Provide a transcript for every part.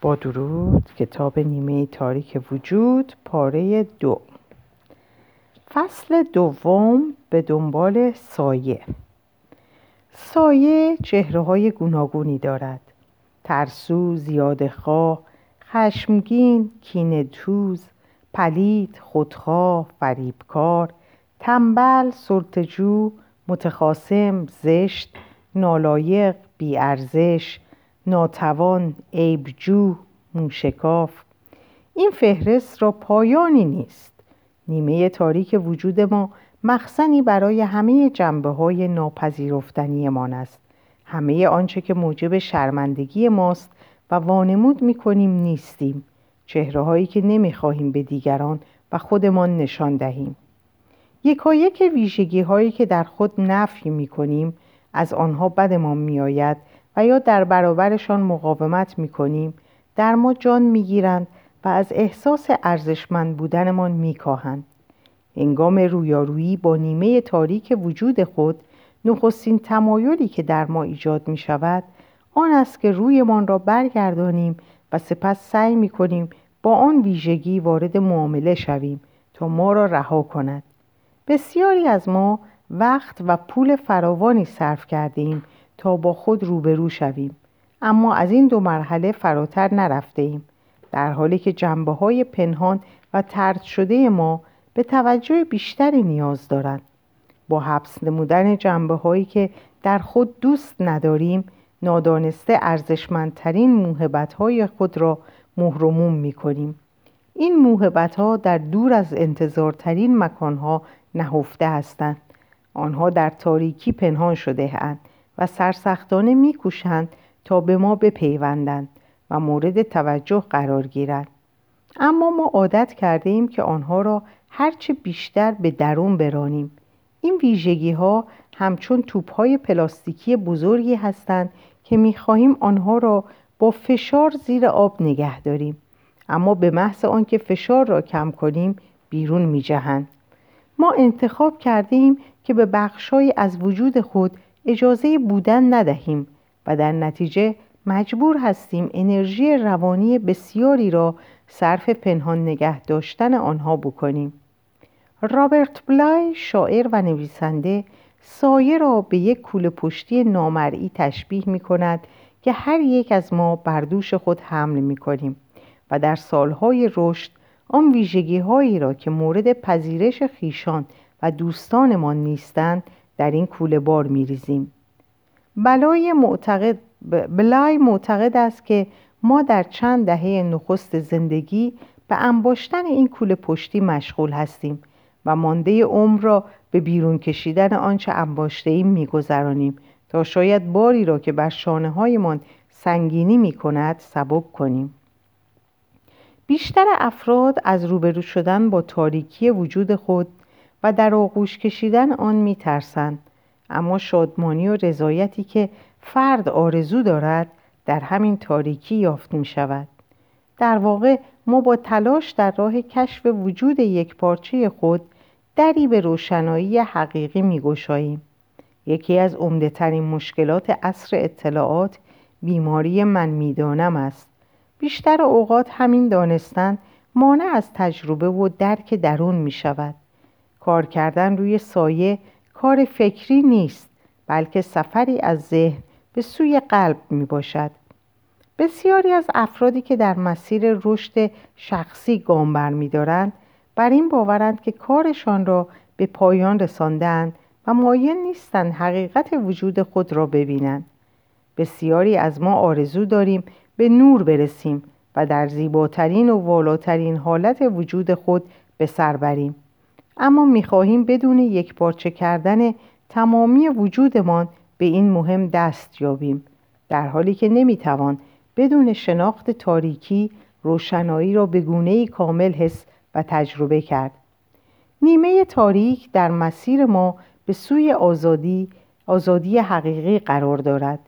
با درود کتاب نیمه تاریک وجود پاره دو. فصل دوم به دنبال سایه. سایه چهره های گوناگونی دارد. ترسو، زیادخواه، خشمگین، کینتوز، پلید، خودخواه، فریبکار، تنبل، سلطجو، متخاسم، زشت، نالایق، بیارزش، ناتوان، عیبجو، موشکاف. این فهرست را پایانی نیست. نیمه تاریک وجود ما مخزنی برای همه جنبه های ناپذیرفتنی مان است. همه آنچه که موجب شرمندگی ماست و وانمود می کنیم نیستیم. چهره هایی که نمی خواهیم به دیگران و خودمان نشان دهیم. یکایک ویژگی هایی که در خود نفی می کنیم از آنها بدمان می آید و یا در برابرشان مقاومت می کنیم در ما جان می گیرند و از احساس ارزشمند بودنمان می کاهند. انگام رویارویی با نیمه تاریک وجود خود نخستین تمایلی که در ما ایجاد می شود آن است که رویمان را برگردانیم و سپس سعی می کنیم با آن ویژگی وارد معامله شویم تا ما را رها کند بسیاری از ما وقت و پول فراوانی صرف کردیم تا با خود روبرو شویم. اما از این دو مرحله فراتر نرفته ایم در حالی که جنبه های پنهان و ترد شده ما به توجه بیشتری نیاز دارند. با حبس نمودن جنبه هایی که در خود دوست نداریم نادانسته ارزشمندترین موهبت های خود را مهرموم می کنیم این موهبت ها در دور از انتظارترین مکان ها نهفته هستند. آنها در تاریکی پنهان شده اند. و سرسختانه میکوشند تا به ما بپیوندند و مورد توجه قرار گیرند. اما ما عادت کرده ایم که آنها را هرچه بیشتر به درون برانیم. این ویژگی ها همچون توپ های پلاستیکی بزرگی هستند که می‌خواهیم آنها را با فشار زیر آب نگه داریم. اما به محض آنکه فشار را کم کنیم بیرون میجهند. ما انتخاب کرده ایم که به بخشهایی از وجود خود اجازه بودن ندهیم و در نتیجه مجبور هستیم انرژی روانی بسیاری را صرف پنهان نگه داشتن آنها بکنیم. رابرت بلای شاعر و نویسنده سایه را به یک کوله پشتی نامرئی تشبیه می کند که هر یک از ما بر دوش خود حمل می کنیم و در سالهای رشد آن ویژگی هایی را که مورد پذیرش خیشان و دوستانمان نیستند در این کوله بار می ریزیم. بلای معتقد بلای معتقد است که ما در چند دهه نخست زندگی به انباشتن این کوله پشتی مشغول هستیم و مانده عمر را به بیرون کشیدن آنچه انباشته ایم میگذرانیم تا شاید باری را که بر شانه هایمان سنگینی می کند سبب کنیم بیشتر افراد از روبرو شدن با تاریکی وجود خود و در آغوش کشیدن آن می ترسند اما شادمانی و رضایتی که فرد آرزو دارد در همین تاریکی یافت می شود در واقع ما با تلاش در راه کشف وجود یک پارچه خود دری به روشنایی حقیقی می گوشاییم. یکی از عمده مشکلات عصر اطلاعات بیماری من می‌دانم است. بیشتر اوقات همین دانستن مانع از تجربه و درک درون می شود کار کردن روی سایه کار فکری نیست بلکه سفری از ذهن به سوی قلب می باشد بسیاری از افرادی که در مسیر رشد شخصی گام برمیدارند بر این باورند که کارشان را به پایان رساندند و مایل نیستند حقیقت وجود خود را ببینند. بسیاری از ما آرزو داریم به نور برسیم و در زیباترین و والاترین حالت وجود خود به سر بریم. اما می‌خواهیم بدون یک پارچه کردن تمامی وجودمان به این مهم دست یابیم در حالی که نمی‌توان بدون شناخت تاریکی روشنایی را به گونه کامل حس و تجربه کرد. نیمه تاریک در مسیر ما به سوی آزادی آزادی حقیقی قرار دارد.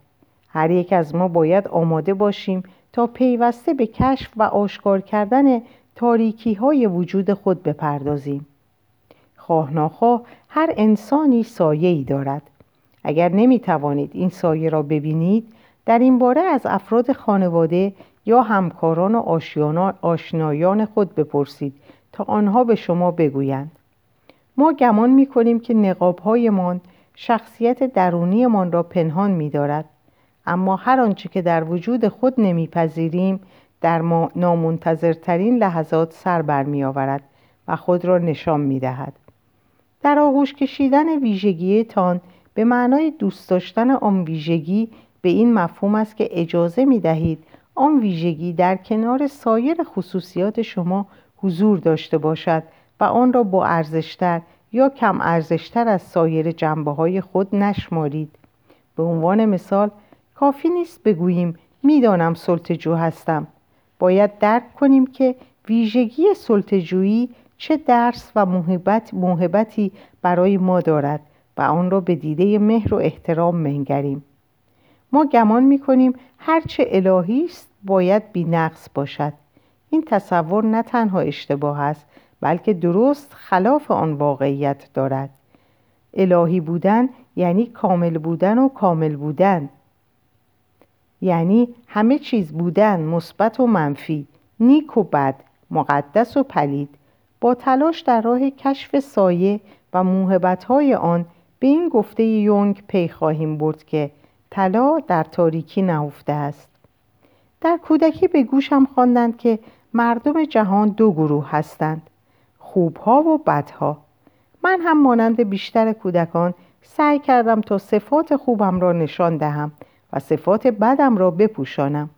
هر یک از ما باید آماده باشیم تا پیوسته به کشف و آشکار کردن تاریکی های وجود خود بپردازیم. خواه هر انسانی سایه ای دارد. اگر نمی توانید این سایه را ببینید در این باره از افراد خانواده یا همکاران و آشنایان خود بپرسید تا آنها به شما بگویند. ما گمان می کنیم که نقابهایمان شخصیت درونیمان را پنهان می دارد اما هر آنچه که در وجود خود نمیپذیریم در ما نامنتظرترین لحظات سر برمی آورد و خود را نشان می دهد. در آغوش کشیدن ویژگیتان به معنای دوست داشتن آن ویژگی به این مفهوم است که اجازه می دهید آن ویژگی در کنار سایر خصوصیات شما حضور داشته باشد و آن را با ارزشتر یا کم ارزشتر از سایر جنبه های خود نشمارید. به عنوان مثال کافی نیست بگوییم می‌دانم سلطجو هستم. باید درک کنیم که ویژگی سلطجویی چه درس و محبت محبتی برای ما دارد و آن را به دیده مهر و احترام منگریم ما گمان می کنیم هرچه الهی است باید بینقص باشد. این تصور نه تنها اشتباه است بلکه درست خلاف آن واقعیت دارد. الهی بودن یعنی کامل بودن و کامل بودن. یعنی همه چیز بودن مثبت و منفی نیک و بد مقدس و پلید. با تلاش در راه کشف سایه و موهبتهای آن به این گفته یونگ پی خواهیم برد که طلا در تاریکی نهفته است. در کودکی به گوشم خواندند که مردم جهان دو گروه هستند خوبها و بدها. من هم مانند بیشتر کودکان سعی کردم تا صفات خوبم را نشان دهم و صفات بدم را بپوشانم.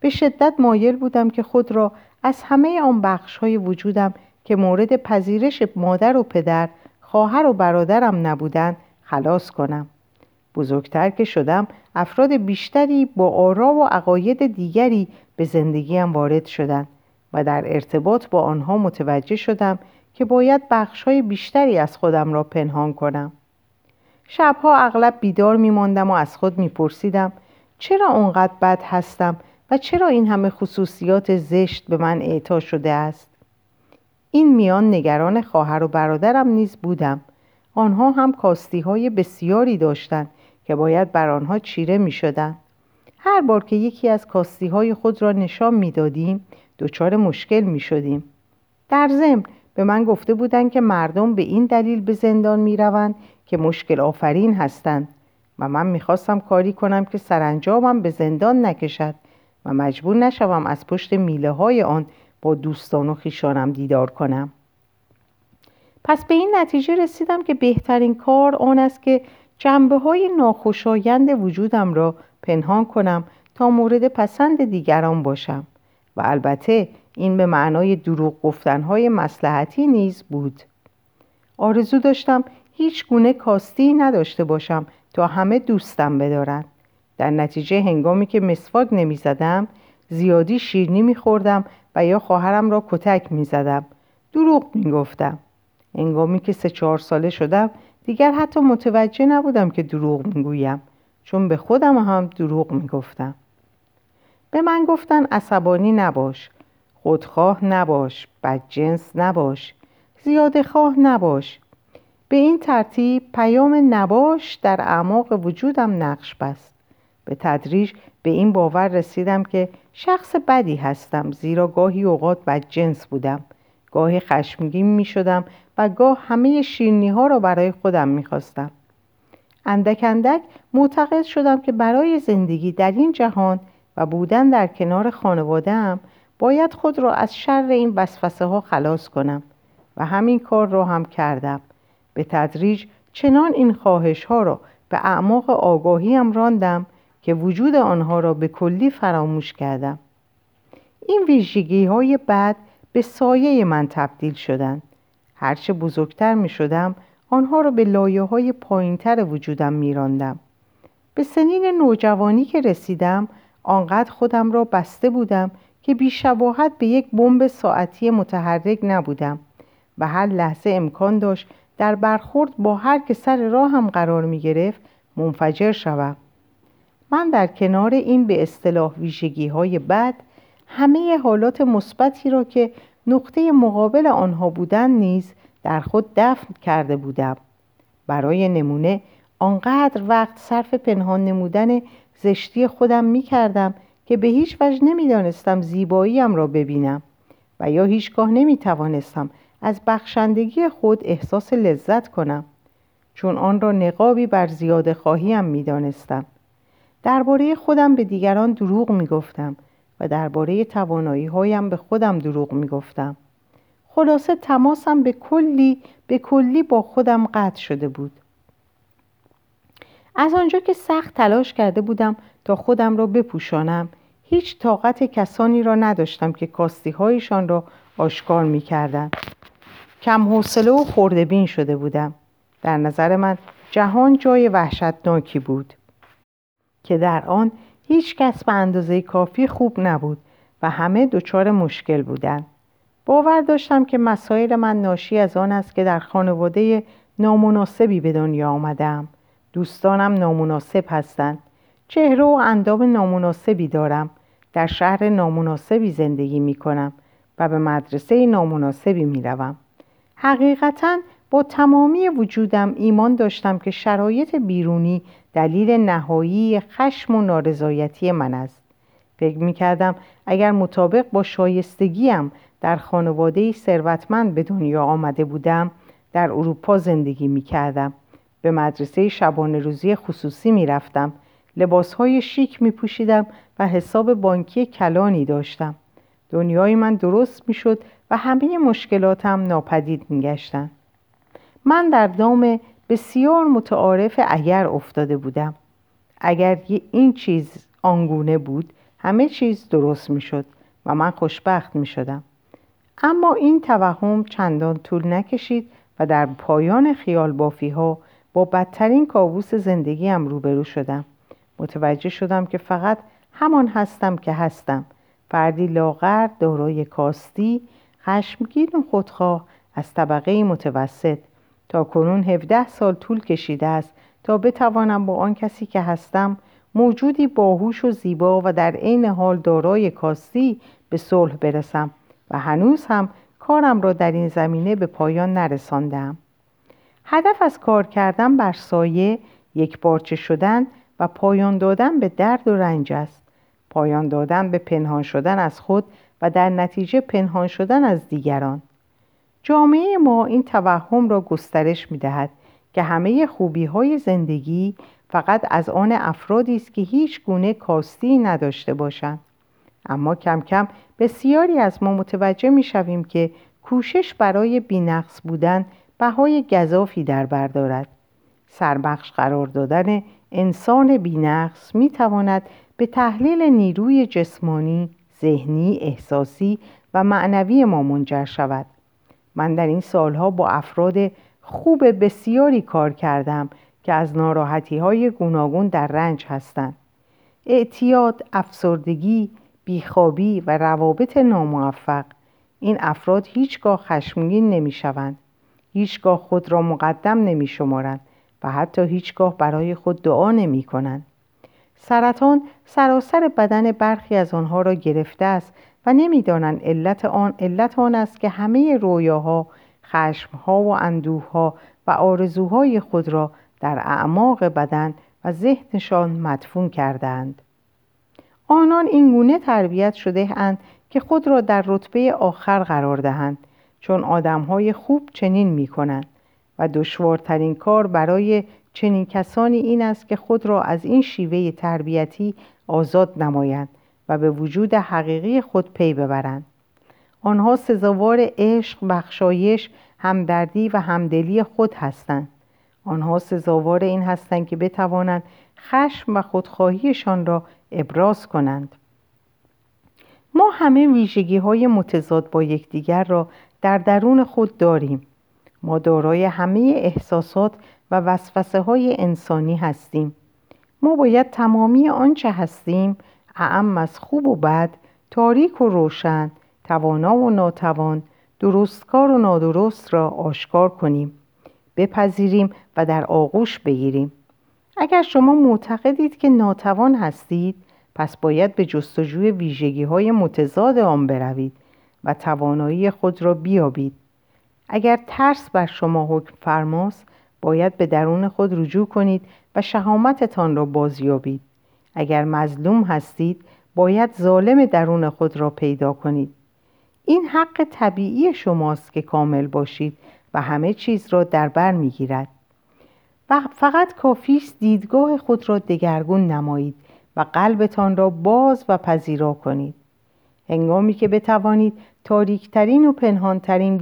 به شدت مایل بودم که خود را از همه آن بخش های وجودم که مورد پذیرش مادر و پدر خواهر و برادرم نبودند خلاص کنم. بزرگتر که شدم افراد بیشتری با آرا و عقاید دیگری به زندگیم وارد شدند و در ارتباط با آنها متوجه شدم که باید بخشهای بیشتری از خودم را پنهان کنم. شبها اغلب بیدار میماندم و از خود میپرسیدم چرا اونقدر بد هستم و چرا این همه خصوصیات زشت به من اعطا شده است؟ این میان نگران خواهر و برادرم نیز بودم آنها هم کاستی های بسیاری داشتند که باید بر آنها چیره می شدن. هر بار که یکی از کاستی های خود را نشان می دادیم دچار مشکل می شدیم. در ضمن به من گفته بودند که مردم به این دلیل به زندان می روند که مشکل آفرین هستند و من می‌خواستم کاری کنم که سرانجامم به زندان نکشد و مجبور نشوم از پشت میله های آن با دوستان و خیشانم دیدار کنم. پس به این نتیجه رسیدم که بهترین کار آن است که جنبه های ناخوشایند وجودم را پنهان کنم تا مورد پسند دیگران باشم و البته این به معنای دروغ گفتنهای مسلحتی نیز بود. آرزو داشتم هیچ گونه کاستی نداشته باشم تا همه دوستم بدارند در نتیجه هنگامی که مسواک نمی زدم زیادی شیرنی می خوردم و یا خواهرم را کتک می زدم دروغ می گفتم هنگامی که سه چهار ساله شدم دیگر حتی متوجه نبودم که دروغ می گویم چون به خودم هم دروغ می گفتم به من گفتن عصبانی نباش. خودخواه نباش. بدجنس نباش. زیاده خواه نباش. به این ترتیب پیام نباش در اعماق وجودم نقش بست. به تدریج به این باور رسیدم که شخص بدی هستم زیرا گاهی اوقات بد جنس بودم گاهی خشمگین می شدم و گاه همه شیرنی ها را برای خودم می خواستم. اندک اندک معتقد شدم که برای زندگی در این جهان و بودن در کنار خانوادهام باید خود را از شر این وسوسه ها خلاص کنم و همین کار را هم کردم به تدریج چنان این خواهش ها را به اعماق آگاهیم راندم که وجود آنها را به کلی فراموش کردم. این ویژگی های بعد به سایه من تبدیل شدند. هرچه بزرگتر می شدم آنها را به لایه های پایینتر وجودم می راندم. به سنین نوجوانی که رسیدم آنقدر خودم را بسته بودم که بیشباهت به یک بمب ساعتی متحرک نبودم و هر لحظه امکان داشت در برخورد با هر که سر راه هم قرار می گرفت منفجر شوم. من در کنار این به اصطلاح ویژگی های بد همه حالات مثبتی را که نقطه مقابل آنها بودند نیز در خود دفن کرده بودم. برای نمونه آنقدر وقت صرف پنهان نمودن زشتی خودم می کردم که به هیچ وجه نمی دانستم زیباییم را ببینم و یا هیچگاه نمی توانستم از بخشندگی خود احساس لذت کنم. چون آن را نقابی بر زیاده خواهیم می دانستم درباره خودم به دیگران دروغ می گفتم و درباره توانایی هایم به خودم دروغ می گفتم خلاصه تماسم به کلی به کلی با خودم قطع شده بود. از آنجا که سخت تلاش کرده بودم تا خودم را بپوشانم هیچ طاقت کسانی را نداشتم که کاستی هایشان را آشکار می کردن. کم حوصله و خوردبین شده بودم. در نظر من جهان جای وحشتناکی بود. که در آن هیچ کس به اندازه کافی خوب نبود و همه دچار مشکل بودند. باور داشتم که مسائل من ناشی از آن است که در خانواده نامناسبی به دنیا آمدم. دوستانم نامناسب هستند. چهره و اندام نامناسبی دارم. در شهر نامناسبی زندگی می کنم و به مدرسه نامناسبی می روم. حقیقتا با تمامی وجودم ایمان داشتم که شرایط بیرونی دلیل نهایی خشم و نارضایتی من است. فکر می کردم اگر مطابق با شایستگیم در خانواده ثروتمند به دنیا آمده بودم در اروپا زندگی می کردم به مدرسه شبانه روزی خصوصی می رفتم لباس های شیک می پوشیدم و حساب بانکی کلانی داشتم. دنیای من درست می شد و همه مشکلاتم ناپدید می گشتن. من در دام بسیار متعارف اگر افتاده بودم. اگر این چیز آنگونه بود همه چیز درست می شد و من خوشبخت می شدم اما این توهم چندان طول نکشید و در پایان خیال بافی ها با بدترین کابوس زندگیم روبرو شدم. متوجه شدم که فقط همان هستم که هستم. فردی لاغر دارای کاستی خشمگین و خودخواه از طبقه متوسط تا کنون 17 سال طول کشیده است تا بتوانم با آن کسی که هستم موجودی باهوش و زیبا و در عین حال دارای کاستی به صلح برسم و هنوز هم کارم را در این زمینه به پایان نرساندم. هدف از کار کردن بر سایه یک بارچه شدن و پایان دادن به درد و رنج است. پایان دادن به پنهان شدن از خود و در نتیجه پنهان شدن از دیگران. جامعه ما این توهم را گسترش می دهد که همه خوبی های زندگی فقط از آن افرادی است که هیچ گونه کاستی نداشته باشند. اما کم کم بسیاری از ما متوجه می شویم که کوشش برای بینقص بودن بهای گذافی در بردارد. سربخش قرار دادن انسان بینقص می تواند به تحلیل نیروی جسمانی، ذهنی، احساسی و معنوی ما منجر شود. من در این سالها با افراد خوب بسیاری کار کردم که از ناراحتی های گوناگون در رنج هستند. اعتیاد، افسردگی، بیخوابی و روابط ناموفق این افراد هیچگاه خشمگین نمی شوند. هیچگاه خود را مقدم نمی شمارند و حتی هیچگاه برای خود دعا نمی کنند. سرطان سراسر بدن برخی از آنها را گرفته است و نمی‌دانند علت آن علت آن است که همه رویاها خشمها و اندوهها و آرزوهای خود را در اعماق بدن و ذهنشان مدفون کردند. آنان این گونه تربیت شده اند که خود را در رتبه آخر قرار دهند چون آدمهای خوب چنین می کنند و دشوارترین کار برای چنین کسانی این است که خود را از این شیوه تربیتی آزاد نمایند و به وجود حقیقی خود پی ببرند. آنها سزاوار عشق بخشایش همدردی و همدلی خود هستند. آنها سزاوار این هستند که بتوانند خشم و خودخواهیشان را ابراز کنند. ما همه ویژگی های متضاد با یکدیگر را در درون خود داریم. ما دارای همه احساسات و وسوسه های انسانی هستیم. ما باید تمامی آنچه هستیم اعم از خوب و بد تاریک و روشن توانا و ناتوان درستکار و نادرست را آشکار کنیم. بپذیریم و در آغوش بگیریم. اگر شما معتقدید که ناتوان هستید پس باید به جستجوی ویژگی های متضاد آن بروید و توانایی خود را بیابید. اگر ترس بر شما حکم فرماست باید به درون خود رجوع کنید و شهامتتان را بازیابید. اگر مظلوم هستید باید ظالم درون خود را پیدا کنید. این حق طبیعی شماست که کامل باشید و همه چیز را در بر می‌گیرد. و فقط کافی است دیدگاه خود را دگرگون نمایید و قلبتان را باز و پذیرا کنید. هنگامی که بتوانید تاریکترین و پنهانترین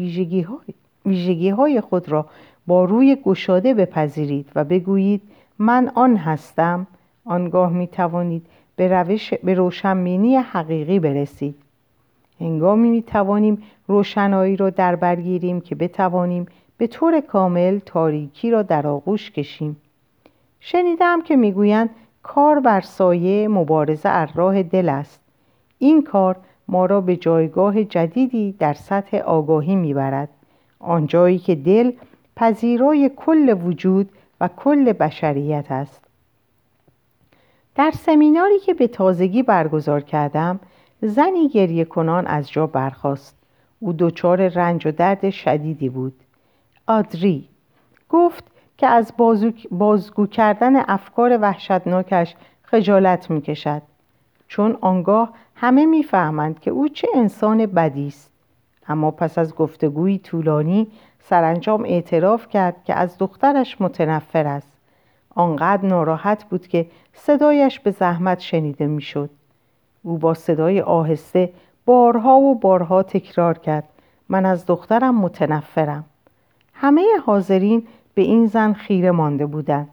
ویژگی های, خود را با روی گشاده بپذیرید و بگویید من آن هستم آنگاه می توانید به, روش به روشنبینی حقیقی برسید. هنگامی می توانیم روشنایی را در برگیریم که بتوانیم به طور کامل تاریکی را در آغوش کشیم. شنیدم که می‌گویند کار بر سایه مبارزه از راه دل است. این کار ما را به جایگاه جدیدی در سطح آگاهی می‌برد. آنجایی که دل پذیرای کل وجود و کل بشریت است. در سمیناری که به تازگی برگزار کردم زنی گریه کنان از جا برخاست. او دچار رنج و درد شدیدی بود. آدری گفت که از بازگو کردن افکار وحشتناکش خجالت می کشد چون آنگاه همه می‌فهمند که او چه انسان بدی است. اما پس از گفتگوی طولانی سرانجام اعتراف کرد که از دخترش متنفر است. آنقدر ناراحت بود که صدایش به زحمت شنیده می‌شد. او با صدای آهسته بارها و بارها تکرار کرد. من از دخترم متنفرم. همه حاضرین به این زن خیره مانده بودند.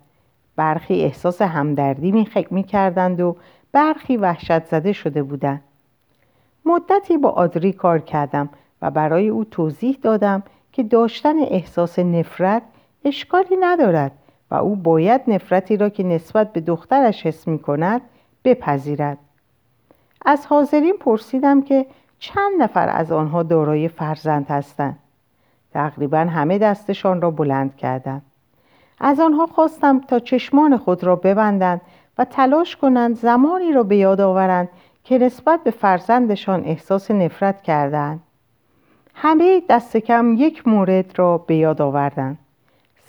برخی احساس همدردی می, کردند و برخی وحشت زده شده بودند. مدتی با آدری کار کردم و برای او توضیح دادم که داشتن احساس نفرت اشکالی ندارد. و او باید نفرتی را که نسبت به دخترش حس می کند بپذیرد. از حاضرین پرسیدم که چند نفر از آنها دارای فرزند هستند؟ تقریبا همه دستشان را بلند کردند از آنها خواستم تا چشمان خود را ببندند و تلاش کنند زمانی را به یاد آورند که نسبت به فرزندشان احساس نفرت کردند. همه دست کم یک مورد را به یاد آوردند.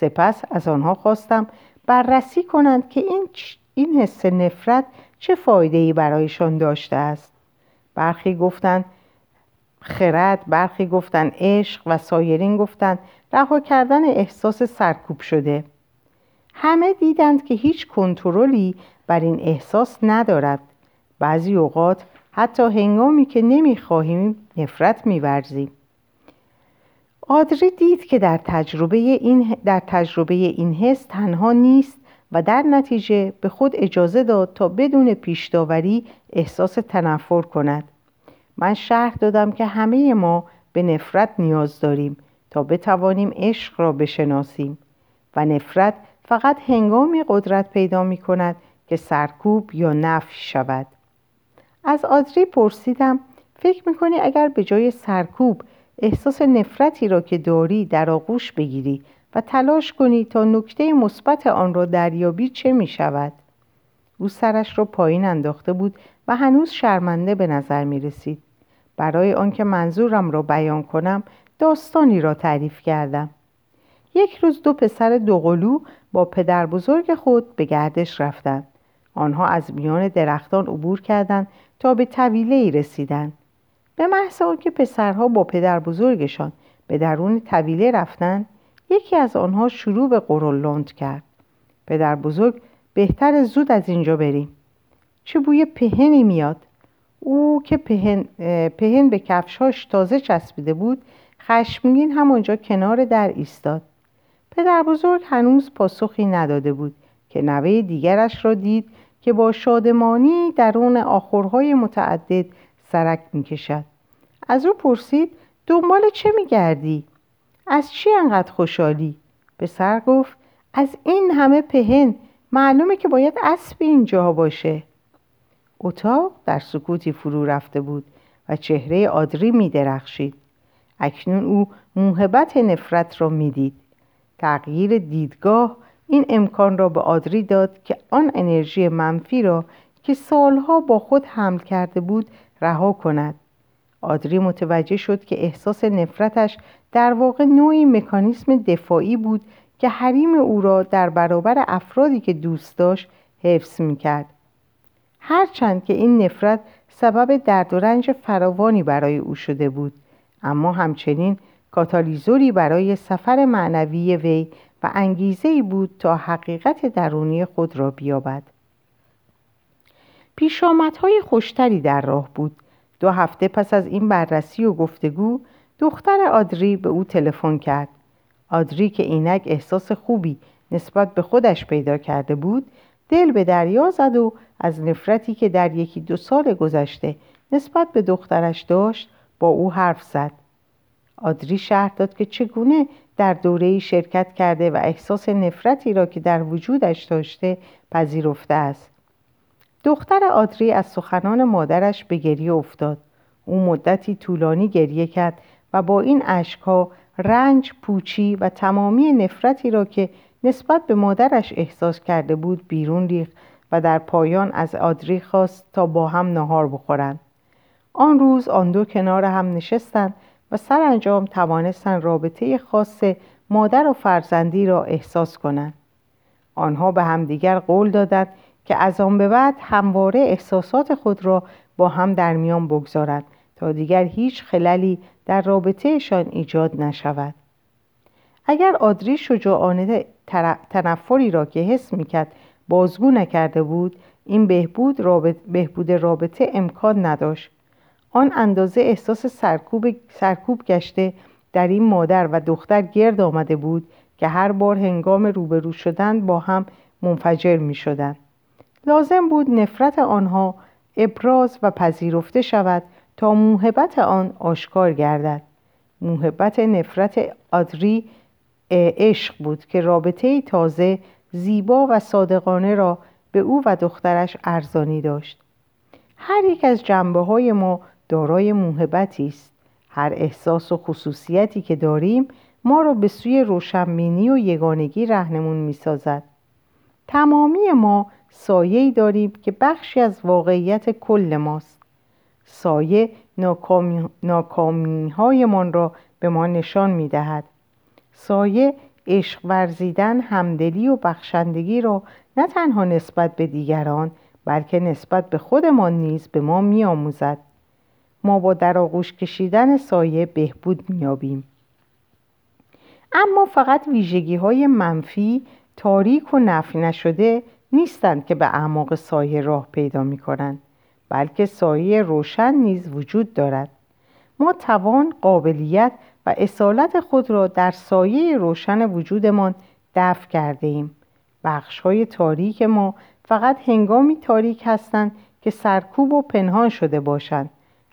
سپس از آنها خواستم بررسی کنند که این, این حس نفرت چه فایده ای برایشان داشته است. برخی گفتند خرد برخی گفتند عشق و سایرین گفتند رها کردن احساس سرکوب شده. همه دیدند که هیچ کنترلی بر این احساس ندارد. بعضی اوقات حتی هنگامی که نمی‌خواهیم نفرت میورزیم. آدری دید که در تجربه این, در تجربه این حس تنها نیست و در نتیجه به خود اجازه داد تا بدون پیشداوری احساس تنفر کند. من شرح دادم که همه ما به نفرت نیاز داریم تا بتوانیم عشق را بشناسیم و نفرت فقط هنگامی قدرت پیدا می کند که سرکوب یا نفی شود. از آدری پرسیدم فکر می‌کنی اگر به جای سرکوب احساس نفرتی را که داری در آغوش بگیری و تلاش کنی تا نکته مثبت آن را دریابی چه می شود؟ او سرش را پایین انداخته بود و هنوز شرمنده به نظر می رسید. برای آنکه منظورم را بیان کنم داستانی را تعریف کردم. یک روز دو پسر دوقلو با پدر بزرگ خود به گردش رفتند. آنها از میان درختان عبور کردند تا به طویله ای رسیدند. به محض که پسرها با پدر بزرگشان به درون طویله رفتند یکی از آنها شروع به قرولند کرد. پدر بزرگ بهتر زود از اینجا بریم. چه بوی پهنی میاد. او که پهن, پهن به کفشهاش تازه چسبیده بود خشمگین همانجا کنار در ایستاد. پدر بزرگ هنوز پاسخی نداده بود که نوه دیگرش را دید که با شادمانی درون آخرهای متعدد سرک می‌کشد از او پرسید دنبال چه میگردی از چی انقدر خوشحالی پسر گفت از این همه پهن معلومه که باید اسبی اینجا باشه اتاق در سکوتی فرو رفته بود و چهره آدری می درخشید. اکنون او موهبت نفرت را می‌دید. تغییر دیدگاه این امکان را به آدری داد که آن انرژی منفی را که سالها با خود حمل کرده بود رها کند آدری متوجه شد که احساس نفرتش در واقع نوعی مکانیسم دفاعی بود که حریم او را در برابر افرادی که دوست داشت حفظ می کرد. هرچند که این نفرت سبب درد و رنج فراوانی برای او شده بود اما همچنین کاتالیزوری برای سفر معنوی وی و انگیزه ای بود تا حقیقت درونی خود را بیابد پیشامدهای خوشتری در راه بود. دو هفته پس از این بررسی و گفتگو دختر آدری به او تلفن کرد. آدری که اینک احساس خوبی نسبت به خودش پیدا کرده بود دل به دریا زد و از نفرتی که در یکی دو سال گذشته نسبت به دخترش داشت با او حرف زد. آدری شهر داد که چگونه در دوره شرکت کرده و احساس نفرتی را که در وجودش داشته پذیرفته است. دختر آدری از سخنان مادرش به گریه افتاد. او مدتی طولانی گریه کرد و با این اشکها رنج پوچی و تمامی نفرتی را که نسبت به مادرش احساس کرده بود بیرون ریخت و در پایان از آدری خواست تا با هم نهار بخورند. آن روز آن دو کنار هم نشستند و سرانجام توانستند رابطه خاص مادر و فرزندی را احساس کنند. آنها به همدیگر قول دادند که از آن به بعد همواره احساسات خود را با هم در میان بگذارند تا دیگر هیچ خللی در رابطهشان ایجاد نشود اگر آدری شجاعانه تنفری را که حس می‌کرد بازگو نکرده بود این بهبود رابط... بهبود رابطه امکان نداشت آن اندازه احساس سرکوب, سرکوب گشته در این مادر و دختر گرد آمده بود که هر بار هنگام روبرو شدن با هم منفجر می شدن. لازم بود نفرت آنها ابراز و پذیرفته شود تا موهبت آن آشکار گردد. موهبت نفرت آدری عشق بود که رابطه تازه زیبا و صادقانه را به او و دخترش ارزانی داشت. هر یک از جنبه های ما دارای موهبتی است. هر احساس و خصوصیتی که داریم ما را به سوی روشنبینی و یگانگی رهنمون می‌سازد. تمامی ما سایه داریم که بخشی از واقعیت کل ماست. سایه ناکامی, هایمان را به ما نشان می دهد سایه عشق ورزیدن همدلی و بخشندگی را نه تنها نسبت به دیگران بلکه نسبت به خودمان نیز به ما می آموزد. ما با در آغوش کشیدن سایه بهبود میابیم اما فقط ویژگی های منفی تاریک و نفی نشده نیستند که به اعماق سایه راه پیدا می کنند بلکه سایه روشن نیز وجود دارد. ما توان قابلیت و اصالت خود را در سایه روشن وجودمان دفع کرده ایم بخش های تاریک ما فقط هنگامی تاریک هستند که سرکوب و پنهان شده باشند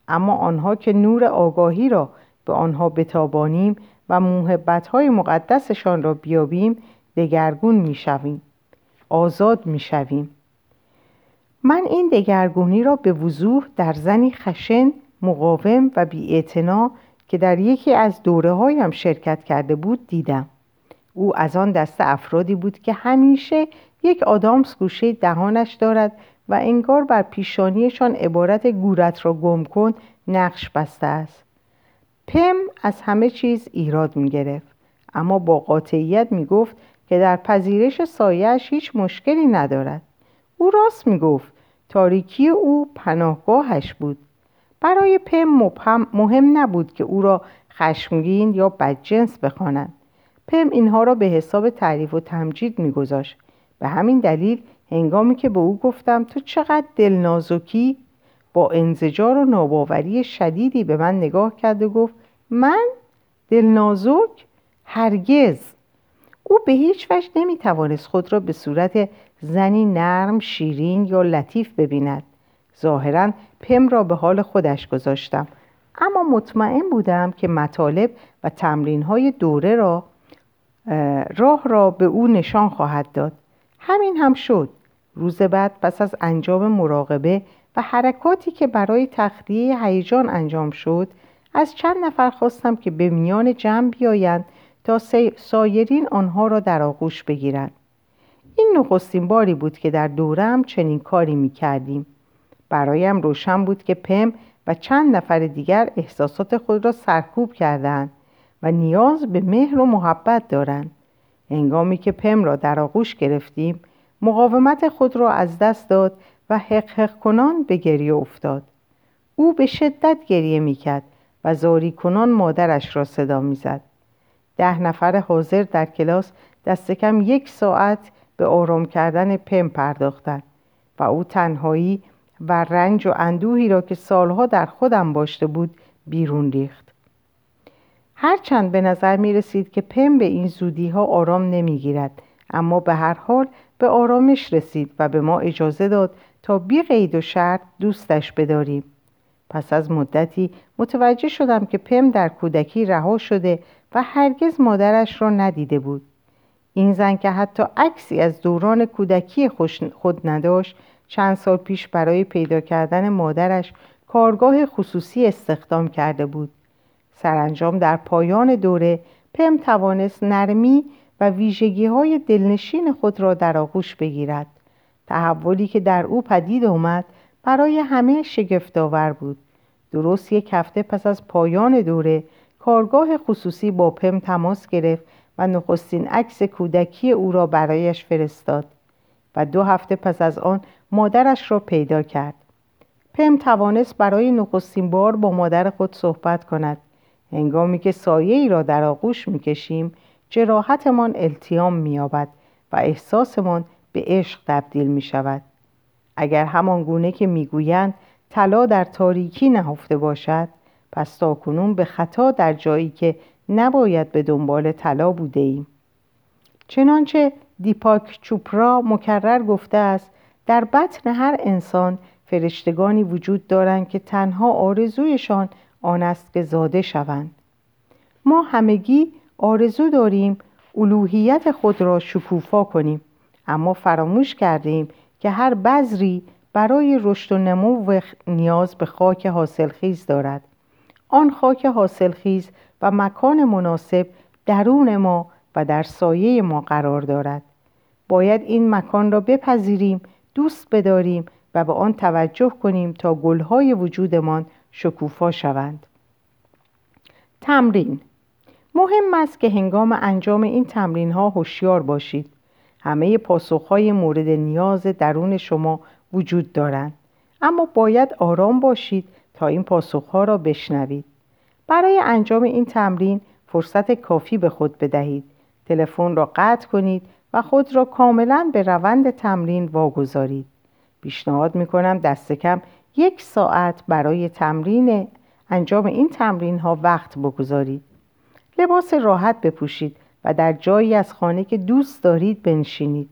اما آنها که نور آگاهی را به آنها بتابانیم و موهبت های مقدسشان را بیابیم دگرگون می‌شویم. آزاد می‌شویم. من این دگرگونی را به وضوح در زنی خشن مقاوم و بیاعتنا که در یکی از دوره هایم شرکت کرده بود دیدم. او از آن دست افرادی بود که همیشه یک آدامس گوشه دهانش دارد و انگار بر پیشانیشان عبارت گورت را گم کن نقش بسته است. پم از همه چیز ایراد می گرفت اما با قاطعیت می گفت که در پذیرش سایهش هیچ مشکلی ندارد. او راست می گفت تاریکی او پناهگاهش بود. برای پم مهم نبود که او را خشمگین یا بدجنس بخوانند پم اینها را به حساب تعریف و تمجید میگذاشت. به همین دلیل هنگامی که به او گفتم تو چقدر دلنازکی؟ با انزجار و ناباوری شدیدی به من نگاه کرد و گفت من؟ دلنازک؟ هرگز؟ او به هیچ وجه نمی توانست خود را به صورت زنی نرم شیرین یا لطیف ببیند. ظاهرا پم را به حال خودش گذاشتم. اما مطمئن بودم که مطالب و تمرین های دوره را راه را به او نشان خواهد داد. همین هم شد. روز بعد پس از انجام مراقبه و حرکاتی که برای تخلیه هیجان انجام شد از چند نفر خواستم که به میان جمع بیایند تا سایرین آنها را در آغوش بگیرند. این نخستین باری بود که در دورم چنین کاری می کردیم برایم روشن بود که پم و چند نفر دیگر احساسات خود را سرکوب کردند و نیاز به مهر و محبت دارند. هنگامی که پم را در آغوش گرفتیم مقاومت خود را از دست داد و حق کنان به گریه افتاد. او به شدت گریه می‌کرد و زاری کنان مادرش را صدا می‌زد. ده نفر حاضر در کلاس دست کم یک ساعت به آرام کردن پم پرداختند و او تنهایی و رنج و اندوهی را که سالها در خودم باشته بود بیرون ریخت. هرچند به نظر می رسید که پم به این زودی ها آرام نمی گیرد اما به هر حال به آرامش رسید و به ما اجازه داد تا بی قید و شرط دوستش بداریم. پس از مدتی متوجه شدم که پم در کودکی رها شده و هرگز مادرش را ندیده بود. این زن که حتی عکسی از دوران کودکی خود نداشت چند سال پیش برای پیدا کردن مادرش کارگاه خصوصی استخدام کرده بود. سرانجام در پایان دوره پم توانست نرمی و ویژگی های دلنشین خود را در آغوش بگیرد. تحولی که در او پدید آمد برای همه شگفتآور بود. درست یک هفته پس از پایان دوره کارگاه خصوصی با پم تماس گرفت و نخستین عکس کودکی او را برایش فرستاد و دو هفته پس از آن مادرش را پیدا کرد. پم توانست برای نخستین بار با مادر خود صحبت کند. هنگامی که سایه ای را در آغوش می‌کشیم جراحتمان التیام مییابد و احساسمان به عشق تبدیل می شود اگر همان گونه که می‌گویند طلا در تاریکی نهفته باشد پس تاکنون به خطا در جایی که نباید به دنبال طلا بوده ایم چنانچه دیپاک چوپرا مکرر گفته است در بطن هر انسان فرشتگانی وجود دارند که تنها آرزویشان آن است که زاده شوند. ما همگی آرزو داریم الوهیت خود را شکوفا کنیم اما فراموش کردیم که هر بذری برای رشد و نمو نیاز به خاک حاصلخیز دارد. آن خاک حاصلخیز و مکان مناسب درون ما و در سایه ما قرار دارد. باید این مکان را بپذیریم دوست بداریم و به آن توجه کنیم تا گلهای وجودمان شکوفا شوند. تمرین مهم است که هنگام انجام این تمرین ها هوشیار باشید. همه پاسخهای مورد نیاز درون شما وجود دارند. اما باید آرام باشید تا این پاسخها را بشنوید. برای انجام این تمرین فرصت کافی به خود بدهید. تلفن را قطع کنید و خود را کاملا به روند تمرین واگذارید. پیشنهاد می کنم دست کم یک ساعت برای تمرین انجام این تمرین ها وقت بگذارید. لباس راحت بپوشید و در جایی از خانه که دوست دارید بنشینید.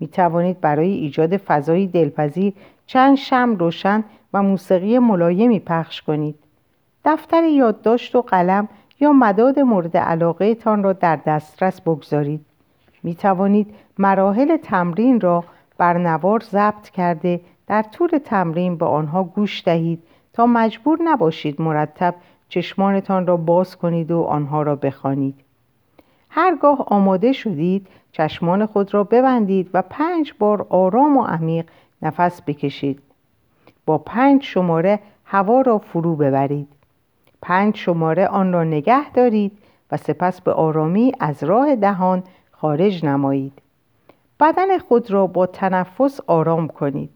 می توانید برای ایجاد فضایی دلپذیر چند شم روشن و موسیقی ملایمی پخش کنید دفتر یادداشت و قلم یا مداد مورد علاقه تان را در دسترس بگذارید می توانید مراحل تمرین را بر نوار ضبط کرده در طول تمرین به آنها گوش دهید تا مجبور نباشید مرتب چشمانتان را باز کنید و آنها را بخوانید. هرگاه آماده شدید چشمان خود را ببندید و پنج بار آرام و عمیق نفس بکشید. با پنج شماره هوا را فرو ببرید. پنج شماره آن را نگه دارید و سپس به آرامی از راه دهان خارج نمایید. بدن خود را با تنفس آرام کنید.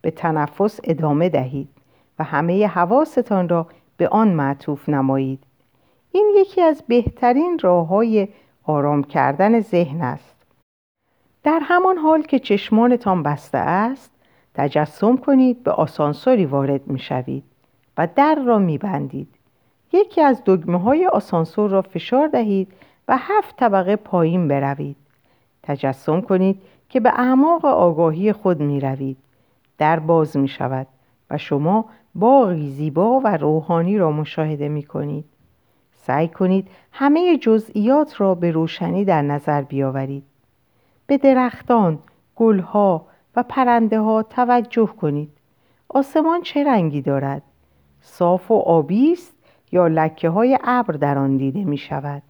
به تنفس ادامه دهید و همه حواستان را به آن معطوف نمایید. این یکی از بهترین راه های آرام کردن ذهن است. در همان حال که چشمانتان بسته است تجسم کنید به آسانسوری وارد می شوید و در را می بندید. یکی از دگمه های آسانسور را فشار دهید و هفت طبقه پایین بروید. تجسم کنید که به اعماق آگاهی خود می روید. در باز می شود و شما باغی زیبا و روحانی را مشاهده می کنید. سعی کنید همه جزئیات را به روشنی در نظر بیاورید. به درختان، گلها و پرنده ها توجه کنید. آسمان چه رنگی دارد؟ صاف و آبی است یا لکه های ابر در آن دیده می شود؟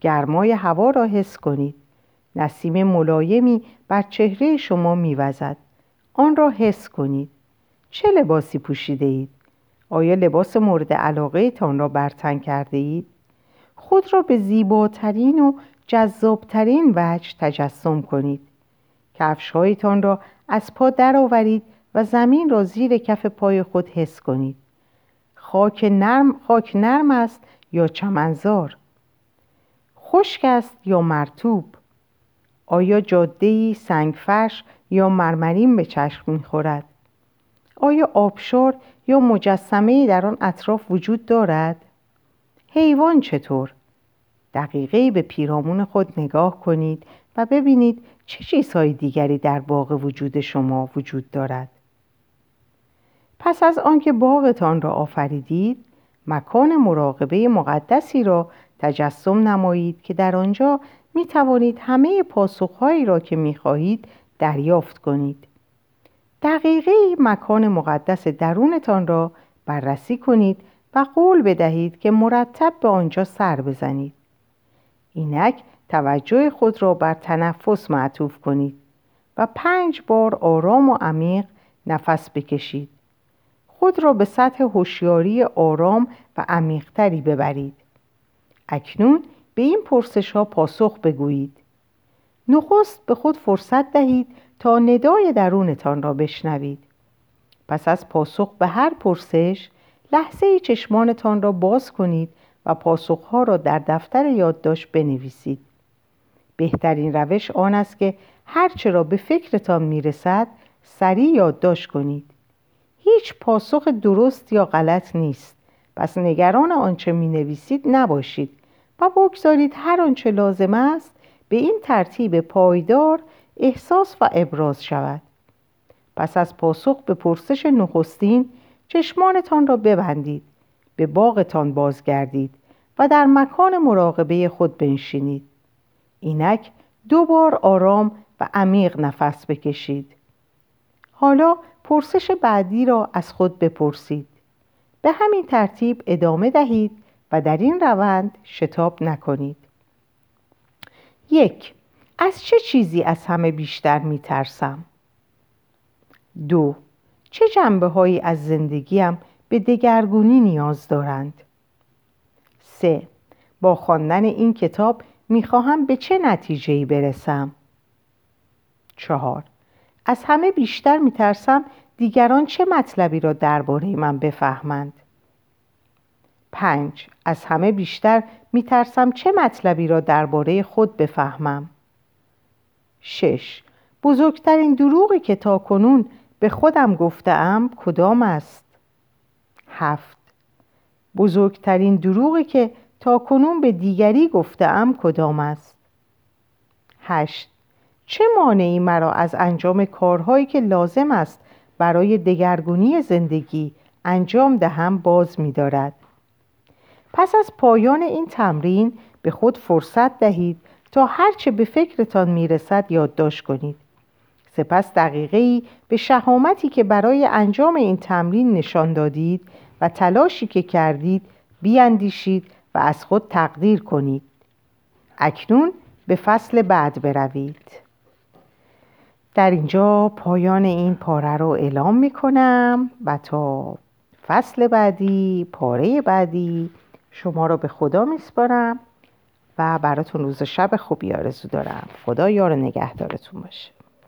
گرمای هوا را حس کنید. نسیم ملایمی بر چهره شما میوزد. آن را حس کنید. چه لباسی پوشیده اید؟ آیا لباس مورد علاقه تان را برتن کرده اید؟ خود را به زیباترین و جذابترین وجه تجسم کنید. کفشهایتان را از پا درآورید و زمین را زیر کف پای خود حس کنید. خاک نرم, خاک نرم است یا چمنزار؟ خشک است یا مرتوب آیا جادهی سنگفرش یا مرمرین به چشم می‌خورد؟ آیا آبشار یا مجسمه در آن اطراف وجود دارد؟ حیوان چطور؟ دقیقه به پیرامون خود نگاه کنید ببینید چه چیزهای دیگری در باغ وجود شما وجود دارد. پس از آنکه باغتان را آفریدید مکان مراقبه مقدسی را تجسم نمایید که در آنجا می توانید همه پاسخهایی را که می خواهید دریافت کنید. دقیقه مکان مقدس درونتان را بررسی کنید و قول بدهید که مرتب به آنجا سر بزنید. اینک توجه خود را بر تنفس معطوف کنید و پنج بار آرام و عمیق نفس بکشید. خود را به سطح هوشیاری آرام و عمیقتری ببرید. اکنون به این پرسش ها پاسخ بگویید. نخست به خود فرصت دهید تا ندای درونتان را بشنوید. پس از پاسخ به هر پرسش لحظه چشمانتان را باز کنید و پاسخها را در دفتر یادداشت بنویسید. بهترین روش آن است که هرچه را به فکرتان می‌رسد سریع یادداشت کنید. هیچ پاسخ درست یا غلط نیست. پس نگران آنچه می نویسید نباشید و بگذارید هر آنچه لازم است به این ترتیب پایدار احساس و ابراز شود. پس از پاسخ به پرسش نخستین چشمانتان را ببندید به باغتان بازگردید و در مکان مراقبه خود بنشینید. اینک دو بار آرام و عمیق نفس بکشید حالا پرسش بعدی را از خود بپرسید به همین ترتیب ادامه دهید و در این روند شتاب نکنید یک از چه چیزی از همه بیشتر می ترسم؟ دو چه جنبه هایی از زندگیم به دگرگونی نیاز دارند؟ سه با خواندن این کتاب می‌خواهم به چه نتیجهی برسم؟ چهار از همه بیشتر میترسم دیگران چه مطلبی را درباره من بفهمند؟ پنج از همه بیشتر میترسم چه مطلبی را درباره خود بفهمم؟ شش بزرگترین دروغی که تا کنون به خودم گفتم کدام است؟ هفت بزرگترین دروغی که تا کنون به دیگری گفتم کدام است؟ هشت چه مانعی مرا از انجام کارهایی که لازم است برای دگرگونی زندگی انجام دهم باز می دارد. پس از پایان این تمرین به خود فرصت دهید تا هرچه به فکرتان می‌رسد یادداشت کنید سپس دقیقه ای به شهامتی که برای انجام این تمرین نشان دادید و تلاشی که کردید بیاندیشید و از خود تقدیر کنید اکنون به فصل بعد بروید. در اینجا پایان این پاره رو اعلام می کنم و تا فصل بعدی پاره بعدی شما رو به خدا میسپارم و براتون روز شب خوبی آرزو دارم. خدا یار نگهدارتون باشه.